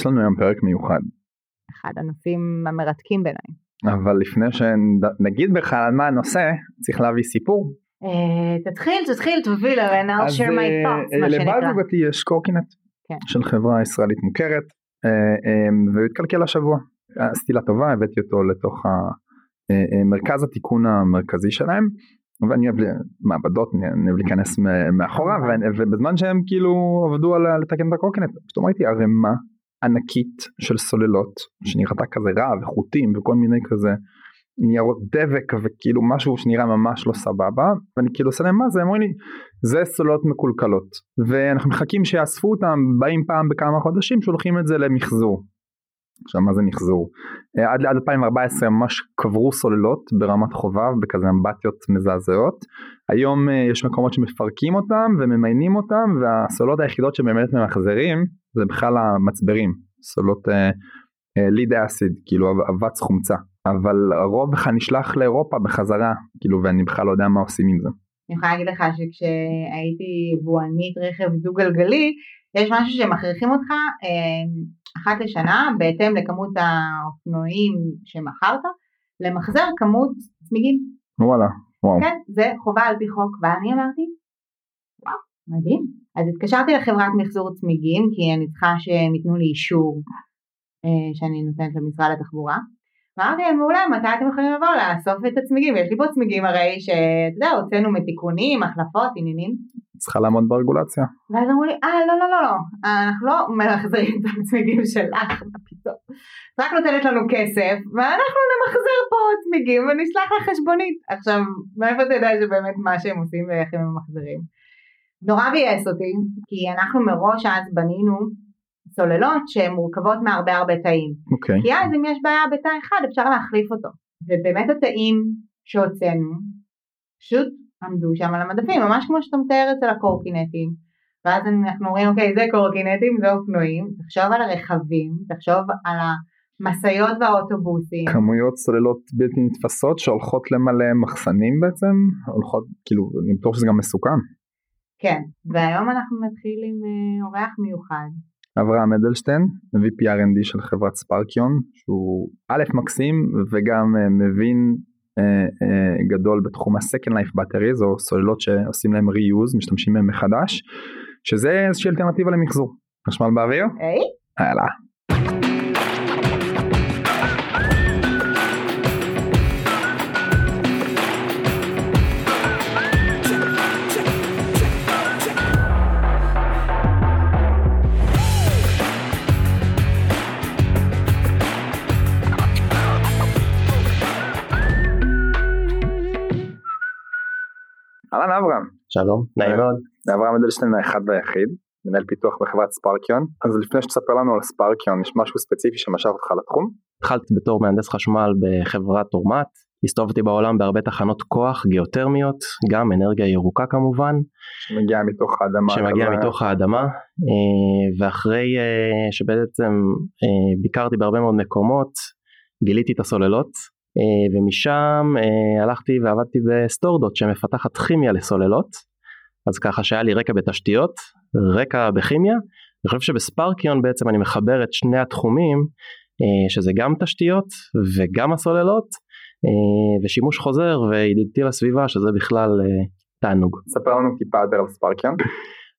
יש לנו היום פרק מיוחד. אחד הנושאים המרתקים בעיניי. אבל לפני שנגיד בכלל על מה הנושא, צריך להביא סיפור. אה, תתחיל, תתחיל, תוביל, and I'll share my אה, thoughts, מה שנקרא. לבת זוגתי יש קורקינט כן. של חברה ישראלית מוכרת, אה, והוא התקלקל השבוע. עשיתי לה טובה, הבאתי אותו לתוך מרכז התיקון המרכזי שלהם. ואני אוהב מעבדות, אני אוהב להיכנס מאחורה, ו- ובזמן שהם כאילו עבדו על לתקן את הקורקינט, פתאום ראיתי ערימה ענקית של סוללות, שנראתה כזה רע וחוטים וכל מיני כזה ניירות דבק וכאילו משהו שנראה ממש לא סבבה, ואני כאילו עושה להם מה זה, הם אומרים לי, זה סוללות מקולקלות, ואנחנו מחכים שיאספו אותם, באים פעם בכמה חודשים, שולחים את זה למחזור. עכשיו מה זה מחזור? אה, עד עד 2014 ממש קברו סוללות ברמת חובב בכזה אמבטיות מזעזעות. היום אה, יש מקומות שמפרקים אותם וממיינים אותם והסוללות היחידות שבאמת ממחזרים זה בכלל המצברים. סוללות ליד אסיד כאילו אבץ חומצה. אבל הרוב בכלל נשלח לאירופה בחזרה כאילו ואני בכלל לא יודע מה עושים עם זה. אני יכולה להגיד לך שכשהייתי יבואנית רכב דו גלגלי, יש משהו שמכריחים אותך אה, אחת לשנה, בהתאם לכמות האופנועים שמכרת, למחזר כמות צמיגים. וואלה, וואו. כן, זה חובה על פי חוק, ואני אמרתי, וואו, מדהים. אז התקשרתי לחברת מחזור צמיגים, כי אני צריכה שהם ייתנו לי אישור אה, שאני נותנת למשרד התחבורה. אמרתי להם מעולה מתי אתם יכולים לבוא לאסוף את הצמיגים? יש לי פה צמיגים הרי שאתה יודע הוצאנו מתיקונים החלפות עניינים. צריכה לעמוד ברגולציה. ואז אמרו לי אה לא לא לא לא אנחנו לא מחזרים את הצמיגים שלך פתאום. רק נותנת לנו כסף ואנחנו נמחזר פה צמיגים ונשלח לך חשבונית עכשיו מאיפה אתה יודע שבאמת מה שהם עושים ואיך הם ממחזרים? נורא ביאס אותי כי אנחנו מראש אז בנינו סוללות שהן מורכבות מהרבה הרבה תאים. אוקיי. כי אז אם יש בעיה בתא אחד אפשר להחליף אותו. ובאמת התאים שהוצאנו פשוט עמדו שם על המדפים, ממש כמו שאתה מתאר אצל הקורקינטים. ואז אנחנו אומרים אוקיי זה קורקינטים זה אופנועים, תחשוב על הרכבים, תחשוב על המשאיות והאוטובוסים. כמויות סוללות בלתי נתפסות שהולכות למלא מחסנים בעצם, הולכות כאילו אני בטוח שזה גם מסוכן. כן, והיום אנחנו נתחיל עם אה, אורח מיוחד. אברהם אדלשטיין, VP R&D של חברת ספרקיון, שהוא א' מקסים וגם uh, מבין uh, uh, גדול בתחום ה-Second Life Batteries או סוללות שעושים להם reuse, משתמשים בהם מחדש, שזה איזושהי אלטרנטיבה למחזור. חשמל באוויר? היי? יאללה. שלום, נעים מאוד. אברהם אדלשטיין האחד והיחיד, מנהל פיתוח בחברת ספרקיון. אז לפני שתספר לנו על ספרקיון, יש משהו ספציפי שמשך אותך לתחום? התחלתי בתור מהנדס חשמל בחברת אורמט, הסתובבתי בעולם בהרבה תחנות כוח גיאותרמיות, גם אנרגיה ירוקה כמובן. שמגיעה מתוך האדמה. שמגיעה מתוך האדמה, אה, ואחרי אה, שבעצם אה, ביקרתי בהרבה מאוד מקומות, גיליתי את הסוללות, ומשם הלכתי ועבדתי בסטורדות שמפתחת כימיה לסוללות, אז ככה שהיה לי רקע בתשתיות, רקע בכימיה, אני חושב שבספרקיון בעצם אני מחבר את שני התחומים, שזה גם תשתיות וגם הסוללות, ושימוש חוזר וידידותי לסביבה שזה בכלל תענוג. ספר לנו טיפה יותר על ספרקיון.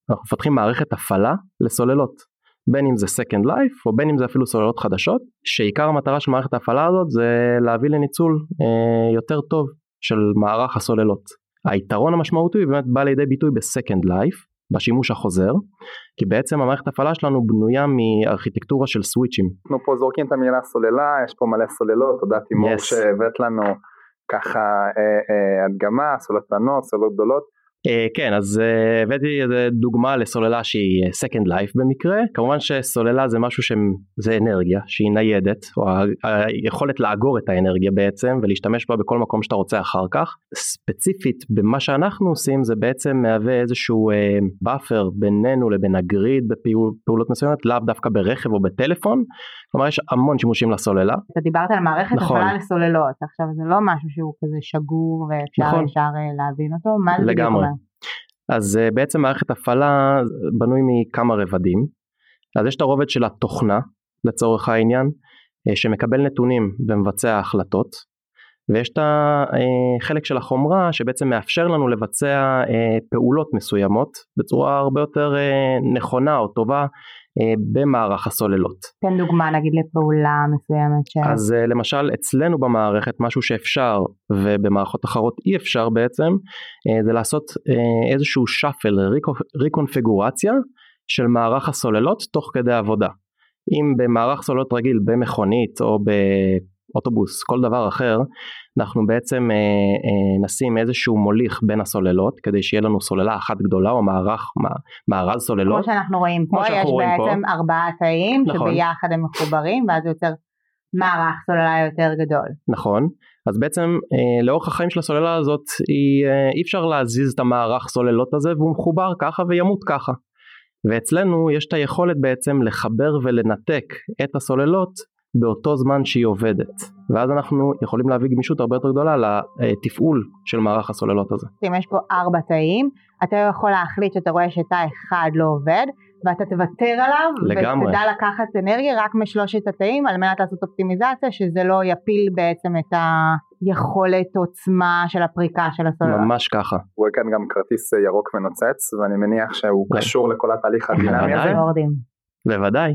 אנחנו מפתחים מערכת הפעלה לסוללות. בין אם זה Second Life או בין אם זה אפילו סוללות חדשות שעיקר המטרה של מערכת ההפעלה הזאת זה להביא לניצול אה, יותר טוב של מערך הסוללות. היתרון המשמעותי באמת בא לידי ביטוי ב-Second Life בשימוש החוזר כי בעצם המערכת ההפעלה שלנו בנויה מארכיטקטורה של סוויצ'ים. אנחנו פה זורקים את המילה סוללה יש פה מלא סוללות תודה תימור yes. שהבאת לנו ככה אה, אה, הדגמה סוללות קטנות סוללות גדולות. Uh, כן אז uh, הבאתי איזה דוגמה לסוללה שהיא second life במקרה כמובן שסוללה זה משהו שזה אנרגיה שהיא ניידת או היכולת לאגור את האנרגיה בעצם ולהשתמש בה בכל מקום שאתה רוצה אחר כך ספציפית במה שאנחנו עושים זה בעצם מהווה איזשהו buffer אה, בינינו לבין ה grid בפעולות מסוימת לאו דווקא ברכב או בטלפון כלומר יש המון שימושים לסוללה. אתה דיברת על מערכת נכון. הפעלה לסוללות עכשיו זה לא משהו שהוא כזה שגור ואפשר נכון. להבין אותו מה זה לגמרי. אז אה, בעצם מערכת הפעלה בנוי מכמה רבדים. אז יש את הרובד של התוכנה לצורך העניין, אה, שמקבל נתונים ומבצע החלטות, ויש את החלק של החומרה שבעצם מאפשר לנו לבצע פעולות מסוימות בצורה הרבה יותר נכונה או טובה במערך הסוללות. תן דוגמה נגיד לפעולה מסוימת ש... אז למשל אצלנו במערכת משהו שאפשר ובמערכות אחרות אי אפשר בעצם זה לעשות איזשהו שאפל ריקונפיגורציה של מערך הסוללות תוך כדי עבודה. אם במערך סוללות רגיל במכונית או באוטובוס כל דבר אחר אנחנו בעצם אה, אה, נשים איזשהו מוליך בין הסוללות כדי שיהיה לנו סוללה אחת גדולה או מערך מארז סוללות. כמו שאנחנו רואים פה יש בעצם פה. ארבעה תאים נכון. שביחד הם מחוברים ואז יוצר מערך סוללה יותר גדול. נכון אז בעצם אה, לאורך החיים של הסוללה הזאת אי, אה, אי אפשר להזיז את המערך סוללות הזה והוא מחובר ככה וימות ככה. ואצלנו יש את היכולת בעצם לחבר ולנתק את הסוללות באותו זמן שהיא עובדת ואז אנחנו יכולים להביא גמישות הרבה יותר גדולה לתפעול של מערך הסוללות הזה. אם יש פה ארבע תאים אתה יכול להחליט שאתה רואה שתא אחד לא עובד ואתה תוותר עליו לגמרי. ותדע לקחת אנרגיה רק משלושת התאים על מנת לעשות אופטימיזציה שזה לא יפיל בעצם את היכולת עוצמה של הפריקה של הסוללה. ממש ככה. הוא כאן גם כרטיס ירוק ונוצץ ואני מניח שהוא קשור לכל התהליך הדינמי הזה. בוודאי.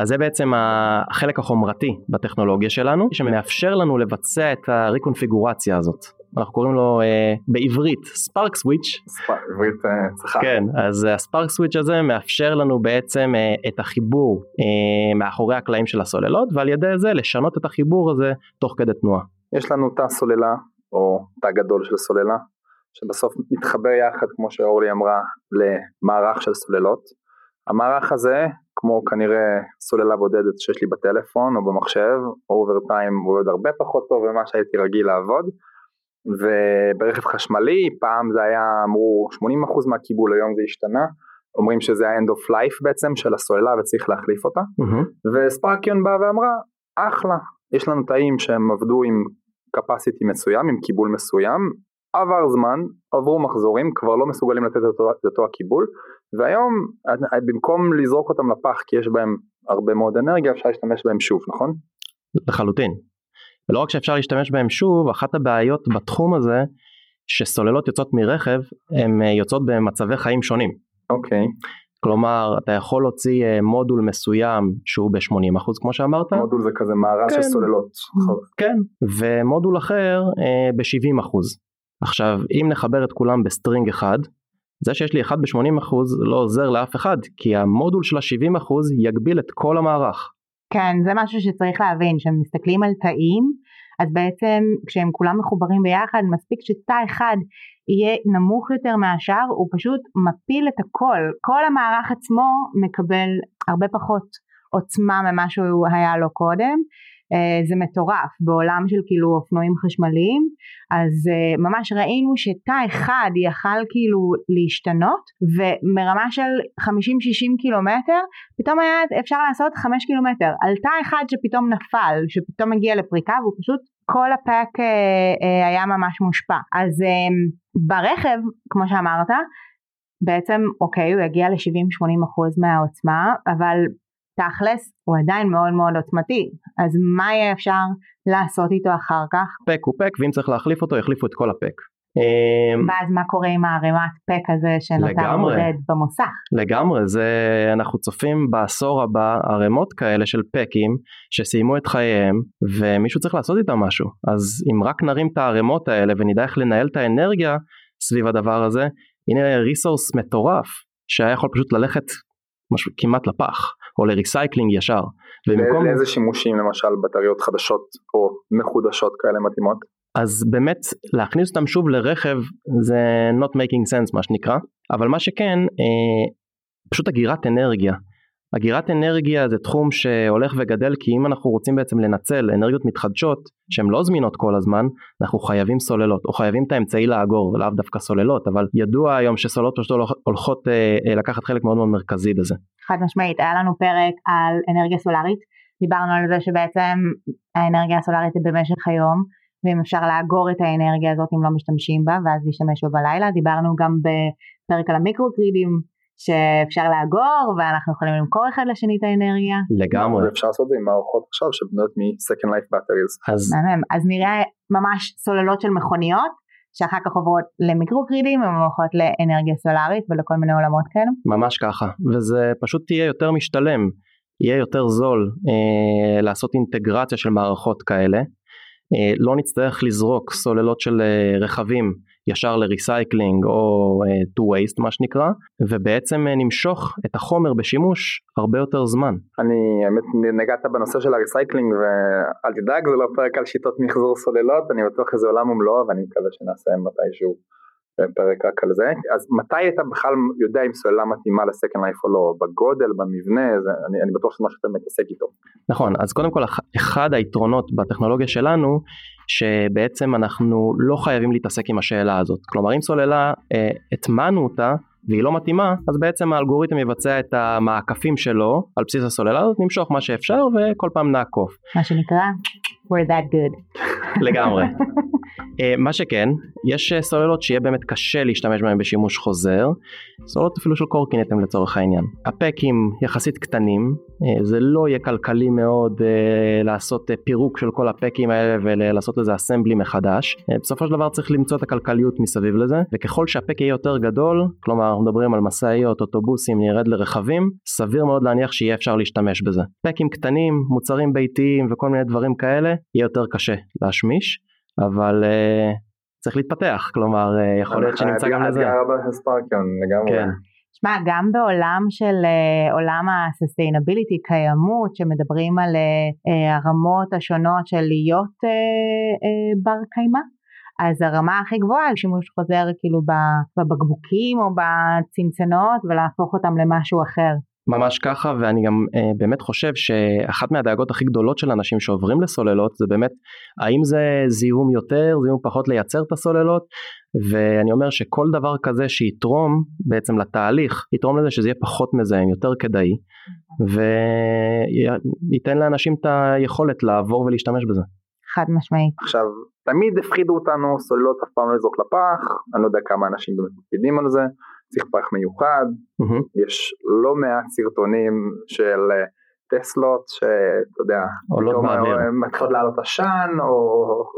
אז זה בעצם החלק החומרתי בטכנולוגיה שלנו שמאפשר לנו לבצע את הריקונפיגורציה הזאת. אנחנו קוראים לו אה, בעברית ספארק סוויץ'. עברית צריכה. כן, אז הספארק סוויץ' הזה מאפשר לנו בעצם אה, את החיבור אה, מאחורי הקלעים של הסוללות ועל ידי זה לשנות את החיבור הזה תוך כדי תנועה. יש לנו תא סוללה או תא גדול של סוללה שבסוף מתחבר יחד כמו שאורלי אמרה למערך של סוללות. המערך הזה כמו כנראה סוללה בודדת שיש לי בטלפון או במחשב, אובר טיים עובד הרבה פחות טוב ממה שהייתי רגיל לעבוד. וברכב חשמלי פעם זה היה אמרו 80% מהקיבול היום זה השתנה. אומרים שזה ה-end of life בעצם של הסוללה וצריך להחליף אותה. mm-hmm. וספרקיון באה ואמרה אחלה יש לנו תאים שהם עבדו עם capacity מסוים עם קיבול מסוים עבר זמן עברו מחזורים כבר לא מסוגלים לתת אותו, אותו הקיבול והיום במקום לזרוק אותם לפח כי יש בהם הרבה מאוד אנרגיה אפשר להשתמש בהם שוב נכון? לחלוטין ולא רק שאפשר להשתמש בהם שוב אחת הבעיות בתחום הזה שסוללות יוצאות מרכב הן אה, יוצאות במצבי חיים שונים אוקיי okay. כלומר אתה יכול להוציא אה, מודול מסוים שהוא ב-80% כמו שאמרת מודול זה כזה מארז כן. של סוללות כן ומודול אחר אה, ב-70% עכשיו אם נחבר את כולם ב string אחד זה שיש לי אחד ב-80% לא עוזר לאף אחד כי המודול של ה-70% יגביל את כל המערך. כן זה משהו שצריך להבין כשמסתכלים על תאים אז בעצם כשהם כולם מחוברים ביחד מספיק שתא אחד יהיה נמוך יותר מהשאר הוא פשוט מפיל את הכל כל המערך עצמו מקבל הרבה פחות עוצמה ממה שהוא היה לו קודם זה מטורף. בעולם של כאילו אופנועים חשמליים אז אה, ממש ראינו שתא אחד יכל כאילו להשתנות ומרמה של 50-60 קילומטר פתאום היה אפשר לעשות 5 קילומטר. על תא אחד שפתאום נפל שפתאום הגיע לפריקה והוא פשוט כל הפאק אה, היה ממש מושפע. אז ברכב כמו שאמרת בעצם אוקיי הוא יגיע ל-70-80% מהעוצמה אבל תכלס הוא עדיין מאוד מאוד עוצמתי אז מה יהיה אפשר לעשות איתו אחר כך? פק הוא פק ואם צריך להחליף אותו יחליפו את כל הפק. אמ, ואז מה קורה עם הערימת פק הזה שנותר בודד במוסך? לגמרי, זה אנחנו צופים בעשור הבא ערימות כאלה של פקים שסיימו את חייהם ומישהו צריך לעשות איתם משהו אז אם רק נרים את הערימות האלה ונדע איך לנהל את האנרגיה סביב הדבר הזה הנה resource מטורף שהיה יכול פשוט ללכת משהו כמעט לפח או ל recycling ישר. ובמקום... לאיזה שימושים למשל בטריות חדשות או מחודשות כאלה מתאימות? אז באמת להכניס אותם שוב לרכב זה not making sense מה שנקרא אבל מה שכן אה, פשוט אגירת אנרגיה אגירת אנרגיה זה תחום שהולך וגדל כי אם אנחנו רוצים בעצם לנצל אנרגיות מתחדשות שהן לא זמינות כל הזמן אנחנו חייבים סוללות או חייבים את האמצעי לאגור לאו דווקא סוללות אבל ידוע היום שסוללות פשוט הולכות אה, אה, לקחת חלק מאוד מאוד מרכזי בזה. חד משמעית היה לנו פרק על אנרגיה סולארית דיברנו על זה שבעצם האנרגיה הסולארית היא במשך היום ואם אפשר לאגור את האנרגיה הזאת אם לא משתמשים בה ואז להשתמש בה בלילה דיברנו גם בפרק על המיקרוגרידים שאפשר לאגור ואנחנו יכולים למכור אחד לשני את האנרגיה. לגמרי. ואפשר לעשות את זה עם מערכות עכשיו שבנויות מ-Second Life Batteries. אז. אז נראה ממש סוללות של מכוניות שאחר כך עוברות למיקרוגרידים הן הולכות לאנרגיה סולארית ולכל מיני עולמות כאלו. ממש ככה וזה פשוט תהיה יותר משתלם יהיה יותר זול אה, לעשות אינטגרציה של מערכות כאלה אה, לא נצטרך לזרוק סוללות של אה, רכבים ישר ל recycling או אה, to waste מה שנקרא ובעצם אה, נמשוך את החומר בשימוש הרבה יותר זמן. אני האמת נגעת בנושא של ה recycling ואל תדאג זה לא פרק על שיטות מחזור סוללות אני בטוח שזה עולם ומלואו ואני מקווה שנעשה מתישהו פרק רק על זה אז מתי אתה בכלל יודע אם סוללה מתאימה ל second life או לא בגודל במבנה זה, אני, אני בטוח שזה מה שאתה מתעסק איתו. נכון אז קודם כל אחד היתרונות בטכנולוגיה שלנו שבעצם אנחנו לא חייבים להתעסק עם השאלה הזאת כלומר אם סוללה אה, הטמענו אותה והיא לא מתאימה אז בעצם האלגוריתם יבצע את המעקפים שלו על בסיס הסוללה הזאת נמשוך מה שאפשר וכל פעם נעקוף. מה שנקרא we're that good. לגמרי. uh, מה שכן יש uh, סוללות שיהיה באמת קשה להשתמש בהן בשימוש חוזר סוללות אפילו של קורקינטים לצורך העניין. הפקים יחסית קטנים uh, זה לא יהיה כלכלי מאוד uh, לעשות uh, פירוק של כל הפקים האלה ולעשות לזה אסמבלי מחדש uh, בסופו של דבר צריך למצוא את הכלכליות מסביב לזה וככל שהפק יהיה יותר גדול כלומר אנחנו מדברים על משאיות אוטובוסים ירד לרכבים סביר מאוד להניח שיהיה אפשר להשתמש בזה. פקים קטנים מוצרים ביתיים וכל מיני דברים כאלה יהיה יותר קשה להשמיש אבל uh, צריך להתפתח כלומר uh, יכול להיות שנמצא גם לזה. כן. שמע גם בעולם של עולם ה-sustainability קיימות שמדברים על הרמות השונות של להיות בר קיימא אז הרמה הכי גבוהה היא שימוש חוזר כאילו בבקבוקים או בצנצנות ולהפוך אותם למשהו אחר. ממש ככה ואני גם אה, באמת חושב שאחת מהדאגות הכי גדולות של אנשים שעוברים לסוללות זה באמת האם זה זיהום יותר זיהום פחות לייצר את הסוללות ואני אומר שכל דבר כזה שיתרום בעצם לתהליך יתרום לזה שזה יהיה פחות מזהם יותר כדאי וייתן לאנשים את היכולת לעבור ולהשתמש בזה. חד משמעית. עכשיו תמיד הפחידו אותנו סוללות אף פעם לא לזרוק לפח אני לא יודע כמה אנשים באמת מקפידים על זה צריך פח מיוחד, mm-hmm. יש לא מעט סרטונים של אה, טסלות שאתה יודע, מתחילות לעלות עשן או,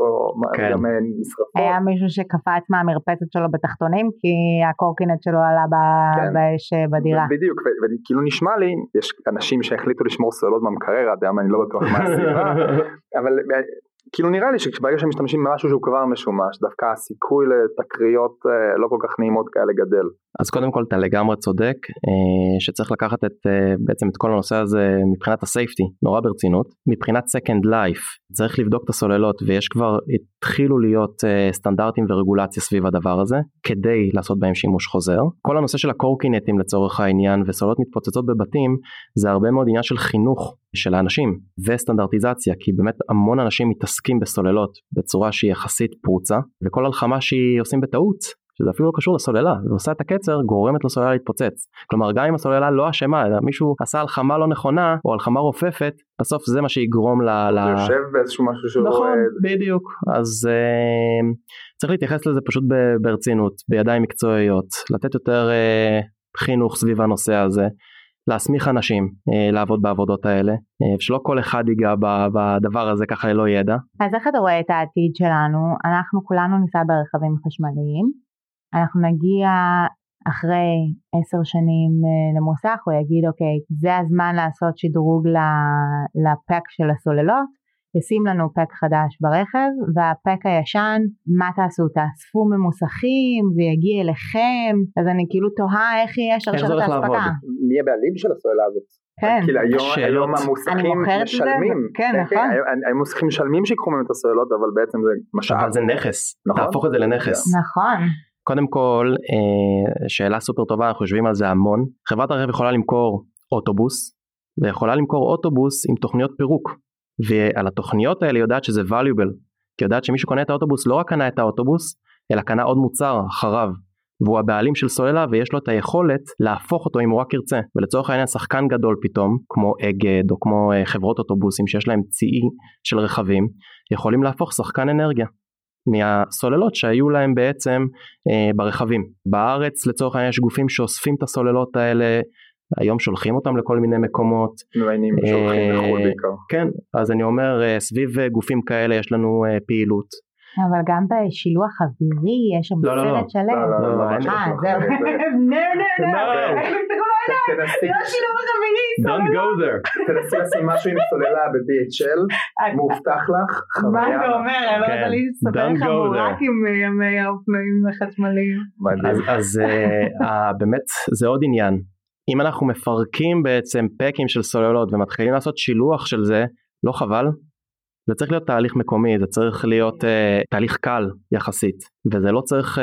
או כן. גם אה, נשרפות. היה מישהו שקפץ מהמרפסת שלו בתחתונים כי הקורקינט שלו עלה כן. באש אה, בדירה. בדיוק, וכאילו נשמע לי, יש אנשים שהחליטו לשמור סוללות במקרר, עד היום אני לא בטוח מה הסיבה, אבל כאילו נראה לי שברגע שהם משתמשים במשהו שהוא כבר משומש דווקא הסיכוי לתקריות אה, לא כל כך נעימות כאלה גדל. אז קודם כל אתה לגמרי צודק אה, שצריך לקחת את אה, בעצם את כל הנושא הזה מבחינת הסייפטי נורא ברצינות מבחינת second life צריך לבדוק את הסוללות ויש כבר התחילו להיות סטנדרטים ורגולציה סביב הדבר הזה כדי לעשות בהם שימוש חוזר כל הנושא של הקורקינטים לצורך העניין וסוללות מתפוצצות בבתים זה הרבה מאוד עניין של חינוך של האנשים וסטנדרטיזציה כי באמת המון אנשים מתעסקים בסוללות בצורה שהיא יחסית פרוצה וכל הלחמה שהיא עושים בטעות שזה אפילו לא קשור לסוללה ועושה את הקצר גורמת לסוללה להתפוצץ. כלומר גם אם הסוללה לא אשמה אלא מישהו עשה הלחמה לא נכונה או הלחמה רופפת בסוף זה מה שיגרום ל... זה יושב באיזשהו משהו שהוא... נכון בדיוק. אז uh, צריך להתייחס לזה פשוט ברצינות בידיים מקצועיות לתת יותר uh, חינוך סביב הנושא הזה להסמיך אנשים אה, לעבוד בעבודות האלה, אה, שלא כל אחד ייגע בדבר הזה ככה ללא ידע. אז איך אתה רואה את העתיד שלנו? אנחנו כולנו ניסע ברכבים חשמליים, אנחנו נגיע אחרי עשר שנים אה, למוסך, הוא יגיד אוקיי זה הזמן לעשות שדרוג לפק של הסוללות ישים לנו פק חדש ברכב והפק הישן מה תעשו תאספו ממוסכים זה יגיע אליכם אז אני כאילו תוהה איך יהיה שרשרת האספקה. מי הבעלים של הסוללה הזאת? כן. כאילו היום, היום המוסכים משלמים. כן, כן, נכון. המוסכים משלמים שיקחו מהם את הסוללות אבל בעצם זה משאב. אבל זה נכס. נכון? תהפוך את זה לנכס. נכון. קודם כל אה, שאלה סופר טובה אנחנו יושבים על זה המון חברת הרכב יכולה למכור אוטובוס ויכולה למכור אוטובוס עם תוכניות פירוק ועל התוכניות האלה יודעת שזה valuable כי יודעת שמישהו קונה את האוטובוס לא רק קנה את האוטובוס אלא קנה עוד מוצר אחריו והוא הבעלים של סוללה ויש לו את היכולת להפוך אותו אם הוא רק ירצה ולצורך העניין שחקן גדול פתאום כמו אגד או כמו אה, חברות אוטובוסים שיש להם צי של רכבים יכולים להפוך שחקן אנרגיה מהסוללות שהיו להם בעצם אה, ברכבים. בארץ לצורך העניין יש גופים שאוספים את הסוללות האלה היום שולחים אותם לכל מיני מקומות. מראיינים שולחים בחו"ל בעיקר. כן, אז אני אומר סביב גופים כאלה יש לנו פעילות. אבל גם בשילוח אווירי יש שם לא, לא, לא. סרט שלם. לא, לא, לא, אה, זהו. נו, נו, נו. לא שילוח אווירי. Don't go there. תנסי לשים משהו עם סוללה ב-DHL, מובטח לך. מה אתה אומר? אני לא כן. יודעת לי לספר לך Don't go רק there. עם ימי האופנועים החשמליים. אז, uh, uh, באמת זה עוד עניין. אם אנחנו מפרקים בעצם פקים של סוללות ומתחילים לעשות שילוח של זה, לא חבל? זה צריך להיות תהליך מקומי, זה צריך להיות uh, תהליך קל יחסית, וזה לא צריך uh,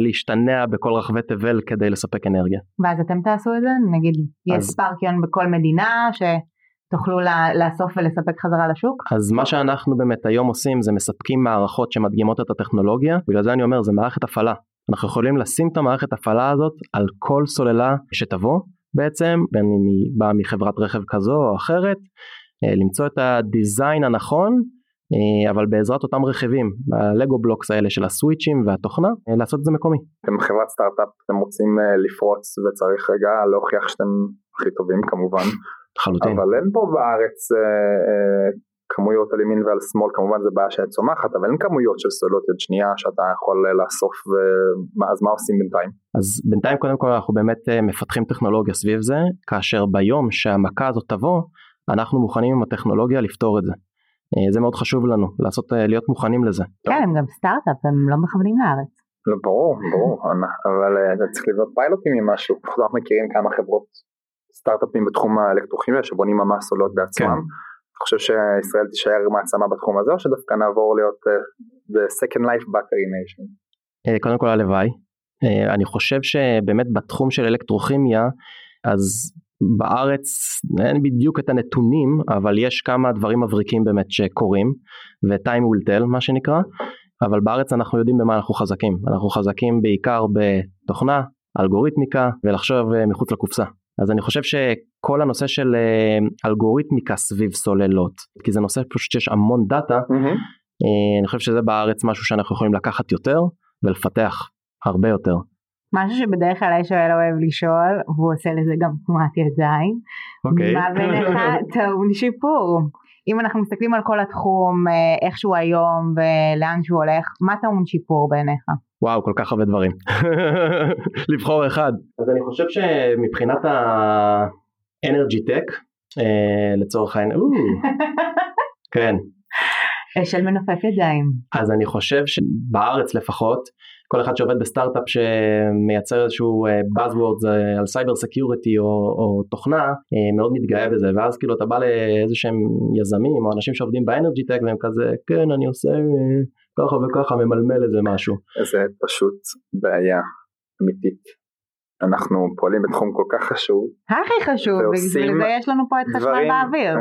להשתנע בכל רחבי תבל כדי לספק אנרגיה. ואז אתם תעשו את זה? נגיד יש אז- ספרקיון בכל מדינה שתוכלו לה- לאסוף ולספק חזרה לשוק? אז מה שאנחנו באמת היום עושים זה מספקים מערכות שמדגימות את הטכנולוגיה, בגלל זה אני אומר זה מערכת הפעלה. אנחנו יכולים לשים את המערכת הפעלה הזאת על כל סוללה שתבוא בעצם, בין אם היא באה מחברת רכב כזו או אחרת, למצוא את הדיזיין הנכון, אה, אבל בעזרת אותם רכיבים, הלגו בלוקס האלה של הסוויצ'ים והתוכנה, אה, לעשות את זה מקומי. אתם חברת סטארט-אפ, אתם רוצים אה, לפרוץ וצריך רגע להוכיח שאתם הכי טובים כמובן, לחלוטין. אבל אין פה בארץ אה, אה, כמויות על ימין ועל שמאל, כמובן זה בעיה שאת צומחת, אבל אין כמויות של סוללות יד שנייה שאתה יכול אה, לאסוף, ומה- אז מה עושים בינתיים? אז בינתיים קודם כל אנחנו באמת אה, מפתחים טכנולוגיה סביב זה, כאשר ביום שהמכה הזאת תבוא, אנחנו מוכנים עם הטכנולוגיה לפתור את זה. אה, זה מאוד חשוב לנו, לעשות, אה, להיות מוכנים לזה. כן, הם גם סטארט-אפ, הם לא מכוונים לארץ. לא, ברור, ברור, אבל אה, צריך לבנות פיילוטים עם משהו, אנחנו מכירים כמה חברות סטארט-אפים בתחום האלקטרוכימיה שבונים ממש סוללות בעצמם. אתה חושב שישראל תישאר מעצמה בתחום הזה או שדווקא נעבור להיות the second life battery nation? קודם כל הלוואי. אני חושב שבאמת בתחום של אלקטרוכימיה, אז בארץ אין בדיוק את הנתונים, אבל יש כמה דברים מבריקים באמת שקורים, ו-time will tell מה שנקרא, אבל בארץ אנחנו יודעים במה אנחנו חזקים. אנחנו חזקים בעיקר בתוכנה, אלגוריתמיקה, ולחשוב אה, מחוץ לקופסה. אז אני חושב שכל הנושא של אה, אלגוריתמיקה סביב סוללות, כי זה נושא פשוט שיש המון דאטה, אה, אני חושב שזה בארץ משהו שאנחנו יכולים לקחת יותר ולפתח הרבה יותר. משהו שבדרך כלל השואל אוהב לשאול, והוא עושה לזה גם תנועת ידיים. אוקיי. מה בעיניך טעון שיפור? אם אנחנו מסתכלים על כל התחום, אה, איך שהוא היום ולאן שהוא הולך, מה טעון שיפור בעיניך? וואו כל כך הרבה דברים. לבחור אחד. אז אני חושב שמבחינת tech אה, לצורך העניין, כן, של מנופף ידיים. אז אני חושב שבארץ לפחות כל אחד שעובד בסטארט-אפ שמייצר איזשהו אה, buzzwords אה, על cyber security או, או תוכנה אה, מאוד מתגאה בזה ואז כאילו אתה בא לאיזה שהם יזמים או אנשים שעובדים ב energy tech והם כזה כן אני עושה ככה וככה ממלמל איזה משהו זה פשוט בעיה אמיתית. אנחנו פועלים בתחום כל כך חשוב, הכי חשוב, בשביל זה יש לנו פה את חשמל באוויר.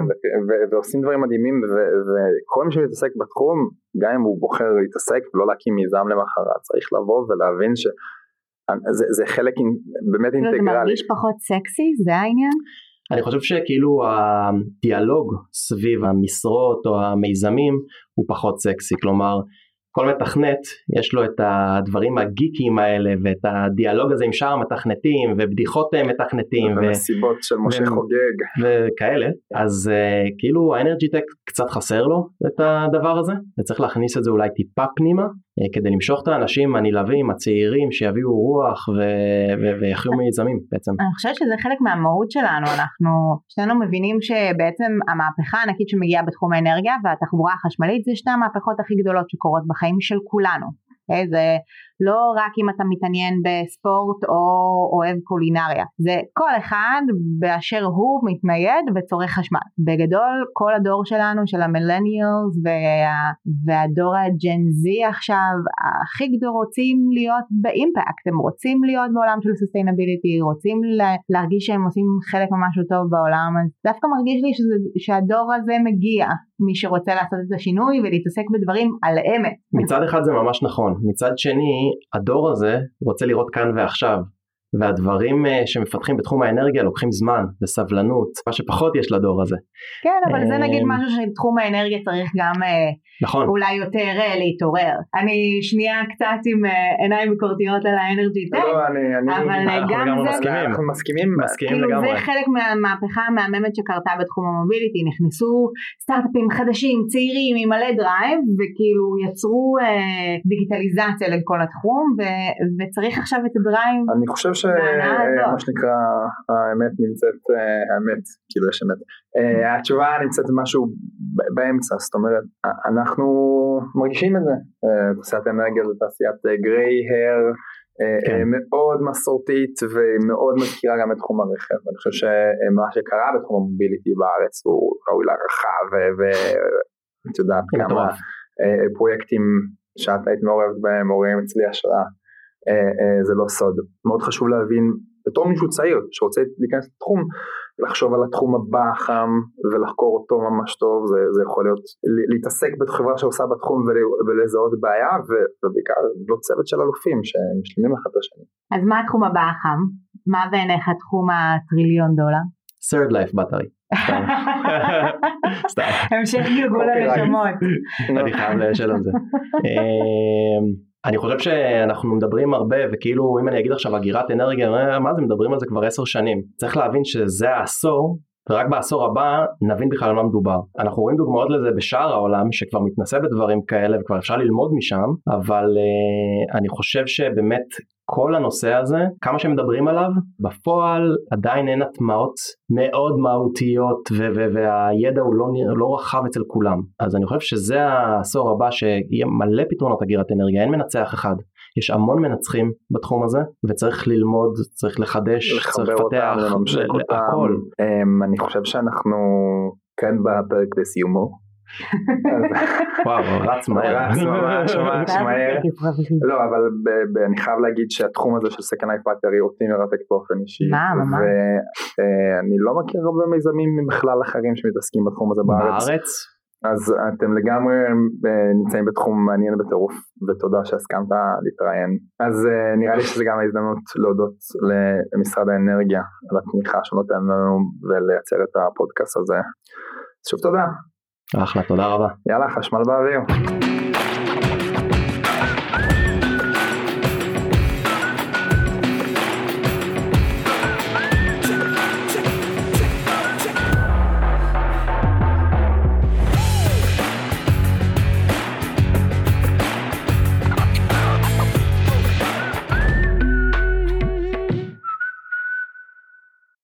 ו- ועושים דברים מדהימים ו- וכל מי שמתעסק בתחום, גם אם הוא בוחר להתעסק ולא להקים מיזם למחרת, צריך לבוא ולהבין שזה זה חלק אינ- באמת זה אינטגרלי. מרגיש פחות סקסי, זה העניין? אני חושב שכאילו הדיאלוג סביב המשרות או המיזמים הוא פחות סקסי כלומר כל מתכנת יש לו את הדברים הגיקיים האלה ואת הדיאלוג הזה עם שאר המתכנתים ובדיחות אה, מתכנתים ו- במסיבות של משה חוגג. וכאלה אז uh, כאילו האנרגי טק קצת חסר לו את הדבר הזה וצריך להכניס את זה אולי טיפה פנימה uh, כדי למשוך את האנשים הנלהבים הצעירים שיביאו רוח ו- ו- ויחיו מיזמים בעצם. אני חושבת שזה חלק מהמהות שלנו, אנחנו שנינו מבינים שבעצם המהפכה הענקית שמגיעה בתחום האנרגיה והתחבורה החשמלית זה שתי המהפכות הכי גדולות שקורות בחיים של כולנו. אוקיי? זה לא רק אם אתה מתעניין בספורט או אוהב קולינריה, זה כל אחד באשר הוא מתנייד וצורך חשמל. בגדול כל הדור שלנו של ה millennials וה, והדור ה Gen Z עכשיו הכי גדול רוצים להיות ב impact, הם רוצים להיות בעולם של sustainability, רוצים לה, להרגיש שהם עושים חלק ממשהו טוב בעולם, אז דווקא מרגיש לי שזה, שהדור הזה מגיע, מי שרוצה לעשות את השינוי ולהתעסק בדברים על אמת. מצד אחד זה ממש נכון. מצד שני הדור הזה רוצה לראות כאן ועכשיו והדברים אה, שמפתחים בתחום האנרגיה לוקחים זמן וסבלנות, מה שפחות יש לדור הזה. כן, אבל זה נגיד אמ, משהו שבתחום האנרגיה צריך גם אה, נכון, אולי יותר אה, להתעורר. אני שנייה קצת עם אה, עיניים ביקורתיות על האנרג'י טק, לא, אני, אני, אבל אנחנו גם לגמרי זה, מסכימים. אנחנו מסכימים, מסכימים כאילו לגמרי. זה חלק מהמהפכה המהממת שקרתה בתחום ה mobility, נכנסו סטארט-אפים חדשים, צעירים, עם מלא drive, וכאילו יצרו אה, דיגיטליזציה לכל התחום, ו- וצריך עכשיו את ה drive. אני חושב הזאת. שמה שנקרא האמת נמצאת, אה, האמת, כאילו יש אמת, אה, התשובה נמצאת משהו באמצע, זאת אומרת אנחנו מרגישים את זה, אה, תעשיית האנרגיה זו תעשיית gray hair כן. מאוד מסורתית ומאוד מזכירה גם את תחום הרכב, אני חושב שמה שקרה בתחום המוביליטי בארץ הוא ראוי להערכה ואת יודעת כמה. אה, פרויקטים שאת היית מעורבת בהם, הורים אצלי השראה, אה, אה, זה לא סוד. מאוד חשוב להבין, בתור מישהו צעיר שרוצה להיכנס לתחום, לחשוב על התחום הבא החם ולחקור אותו ממש טוב, זה, זה יכול להיות, להתעסק בחברה שעושה בתחום ול- ולזהות בעיה, ובעיקר לא צוות של אלופים שמשלימים אחד את השני. אז מה התחום הבא החם? מה בעיניך תחום הטריליון דולר? third life battery. סתם. המשך גלגול אוקיי, הנשמות. אני חייב לשאול על זה. אני חושב שאנחנו מדברים הרבה וכאילו אם אני אגיד עכשיו אגירת אנרגיה מה זה מדברים על זה כבר עשר שנים צריך להבין שזה העשור ורק בעשור הבא נבין בכלל על מה מדובר. אנחנו רואים דוגמאות לזה בשאר העולם שכבר מתנסה בדברים כאלה וכבר אפשר ללמוד משם אבל uh, אני חושב שבאמת כל הנושא הזה כמה שמדברים עליו בפועל עדיין אין הטמעות מאוד מהותיות ו- ו- והידע הוא לא, לא רחב אצל כולם אז אני חושב שזה העשור הבא שיהיה מלא פתרונות אגירת אנרגיה אין מנצח אחד יש המון מנצחים בתחום הזה וצריך ללמוד צריך לחדש צריך לחבר אותם, לפתח לממשק אותם. הכל אמ, אני חושב שאנחנו כאן בפרק לסיומו. וואו רץ מהר רץ ממש ממש מהר. מה? לא אבל אני חייב להגיד שהתחום הזה של סקן לייף באטרי אותי מרתק באופן אישי. מה, ממש? ואני לא מכיר הרבה מיזמים בכלל אחרים שמתעסקים בתחום הזה בארץ. בארץ אז אתם לגמרי אה, נמצאים בתחום מעניין בטירוף ותודה שהסכמת להתראיין. אז אה, נראה לי שזה גם ההזדמנות להודות למשרד האנרגיה על התמיכה שנותן לנו ולייצר את הפודקאסט הזה. שוב תודה. אחלה תודה רבה יאללה חשמל באוויר.